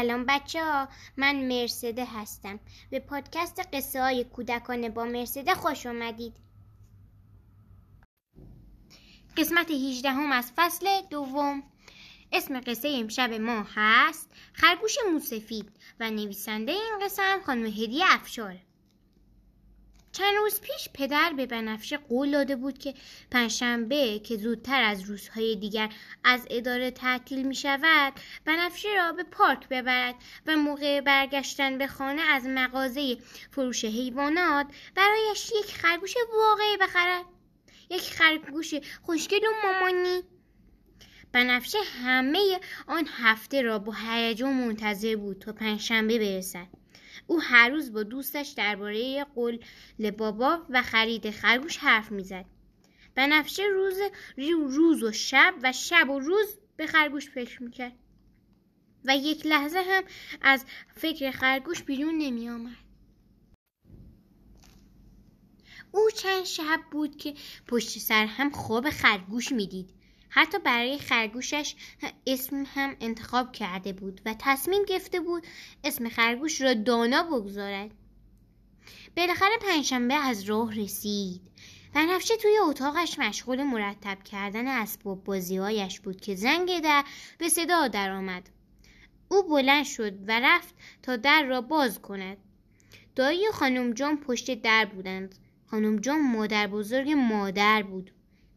سلام بچه ها من مرسده هستم. به پادکست قصه های کودکانه با مرسده خوش آمدید قسمت 18 هم از فصل دوم. اسم قصه امشب ما هست خرگوش موسفید و نویسنده این قصه خانم هدیه افشار. چند روز پیش پدر به بنفشه قول داده بود که پنجشنبه که زودتر از روزهای دیگر از اداره تعطیل می شود بنفشه را به پارک ببرد و موقع برگشتن به خانه از مغازه فروش حیوانات برایش یک خرگوش واقعی بخرد. یک خرگوش خوشگل و مامانی. بنفشه همه آن هفته را با هیجان منتظر بود تا پنجشنبه برسد. او هر روز با دوستش درباره قول بابا و خرید خرگوش حرف می‌زد. بنفشه روز روز و شب و شب و روز به خرگوش فکر می‌کرد. و یک لحظه هم از فکر خرگوش بیرون نمی آمد. او چند شب بود که پشت سر هم خواب خرگوش می‌دید. حتی برای خرگوشش اسم هم انتخاب کرده بود و تصمیم گرفته بود اسم خرگوش را دانا بگذارد. بالاخره پنجشنبه از راه رسید و نفشه توی اتاقش مشغول مرتب کردن اسباب بازیهایش بود که زنگ در به صدا درآمد. او بلند شد و رفت تا در را باز کند. دایی خانم جان پشت در بودند. خانم جان مادر بزرگ مادر بود.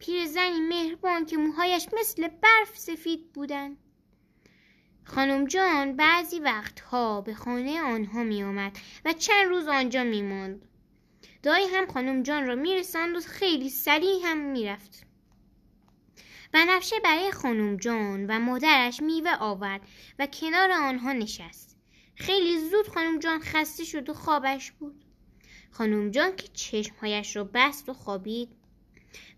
پیرزنی مهربان که موهایش مثل برف سفید بودند خانم جان بعضی وقتها به خانه آنها می آمد و چند روز آنجا می ماند. دایی هم خانم جان را می رسند و خیلی سریع هم می رفت. بنفشه برای خانم جان و مادرش میوه آورد و کنار آنها نشست. خیلی زود خانم جان خسته شد و خوابش بود. خانم جان که چشمهایش را بست و خوابید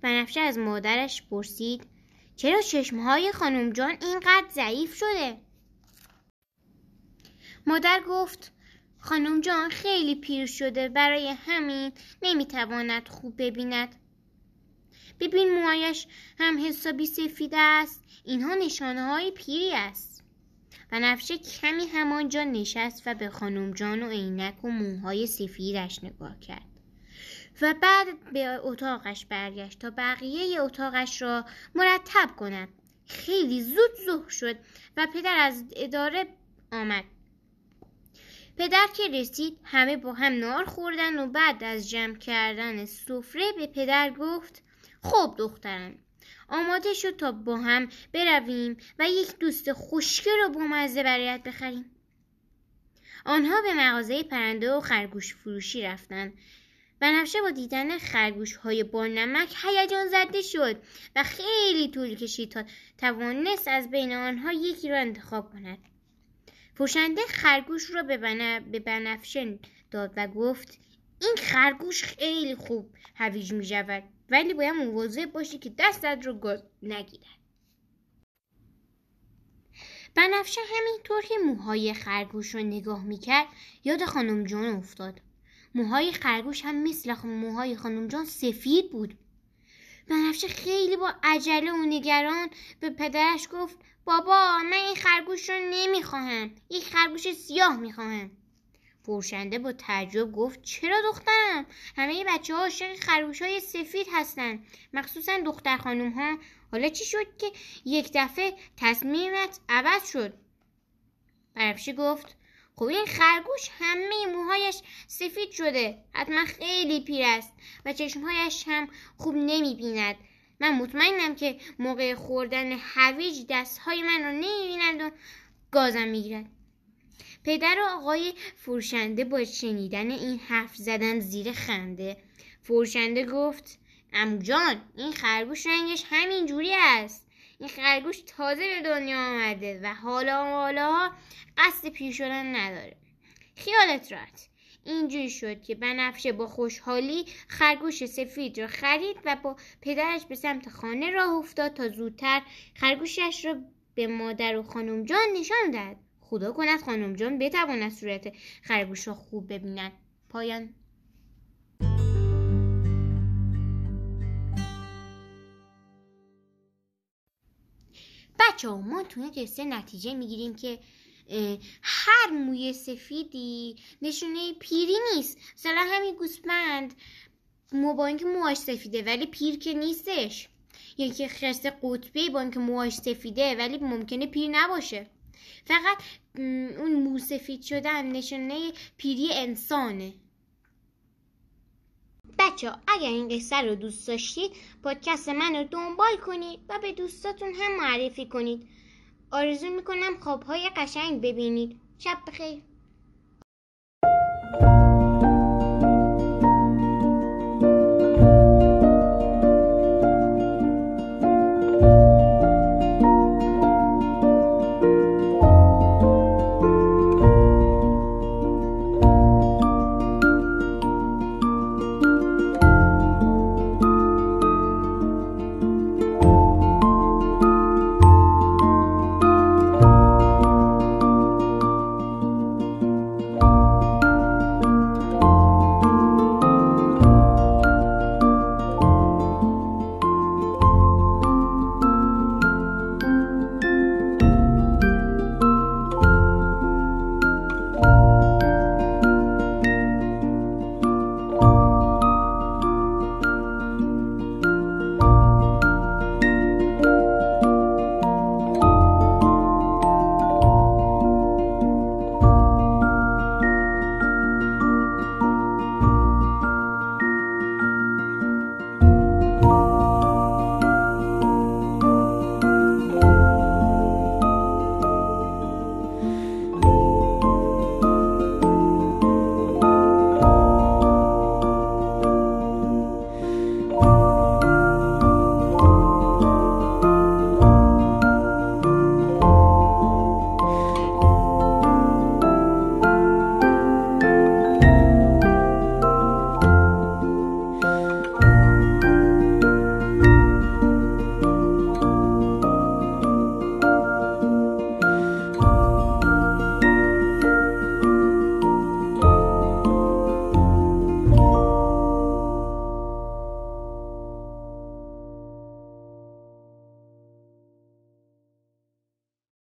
بنفشه از مادرش پرسید چرا چشمهای خانم جان اینقدر ضعیف شده؟ مادر گفت خانم جان خیلی پیر شده برای همین نمی‌تواند خوب ببیند. ببین موهایش هم حسابی سفید است اینها نشانه های پیری است. و نفشه کمی همانجا نشست و به خانم جان و عینک و موهای سفیدش نگاه کرد. و بعد به اتاقش برگشت تا بقیه اتاقش را مرتب کند خیلی زود ظهر شد و پدر از اداره آمد. پدر که رسید همه با هم نار خوردن و بعد از جمع کردن سفره به پدر گفت خب دخترم آماده شد تا با هم برویم و یک دوست خوشگل رو با مزه برایت بخریم. آنها به مغازه پرنده و خرگوش فروشی رفتند. بنفشه با دیدن خرگوش های با نمک هیجان زده شد و خیلی طول کشید تا توانست از بین آنها یکی را انتخاب کند. فروشنده خرگوش را به, بنفشه داد و گفت این خرگوش خیلی خوب هویج می شود ولی باید مواظب باشی که دستت رو گاز نگیرد. بنفشه همینطور که موهای خرگوش رو نگاه می‌کرد یاد خانم جان افتاد. موهای خرگوش هم مثل موهای خانم جان سفید بود. بنفشه خیلی با عجله و نگران به پدرش گفت بابا من این خرگوش رو نمی‌خواهم یک خرگوش سیاه می‌خواهم. فروشنده با تعجب گفت چرا دخترم؟ همه بچه ها عاشق خرگوش های سفید هستن مخصوصا دختر خانوم ها حالا چی شد که یک دفعه تصمیمت عوض شد؟ بنفشه گفت خب این خرگوش همه موهایش سفید شده. حتما خیلی پیر است و چشمهایش هم خوب نمی‌بیند. من مطمئنم که موقع خوردن هویج دستهای من رو نمی‌بیند و گازم می‌گیرد. پدر و آقای فروشنده با شنیدن این حرف زدن زیر خنده. فروشنده گفت امجان این خرگوش رنگش همین جوری است. این خرگوش تازه به دنیا آمده و حالا حالا قصد پیر شدن نداره. خیالت راحت اینجوری شد که بنفشه با خوشحالی خرگوش سفید را خرید و با پدرش به سمت خانه راه افتاد تا زودتر خرگوشش را به مادر و خانم جان نشان دهد. خدا کند خانم جان بتواند صورت خرگوش را خوب ببیند. پایان بچه ها ما توی قصه نتیجه می‌گیریم که هر موی سفیدی نشونه پیری نیست. مثلا همین گوسفند با اینکه موهاش سفیده ولی پیر که نیستش. یکی خرس قطبی با اینکه موهاش سفیده ولی ممکنه پیر نباشه. فقط اون مو سفید شدن نشونه پیری انسانه. بچه اگر این قصه رو دوست داشتید پادکست من رو دنبال کنید و به دوستاتون هم معرفی کنید. آرزو می‌کنم خوابهای قشنگ ببینید. شب بخیر.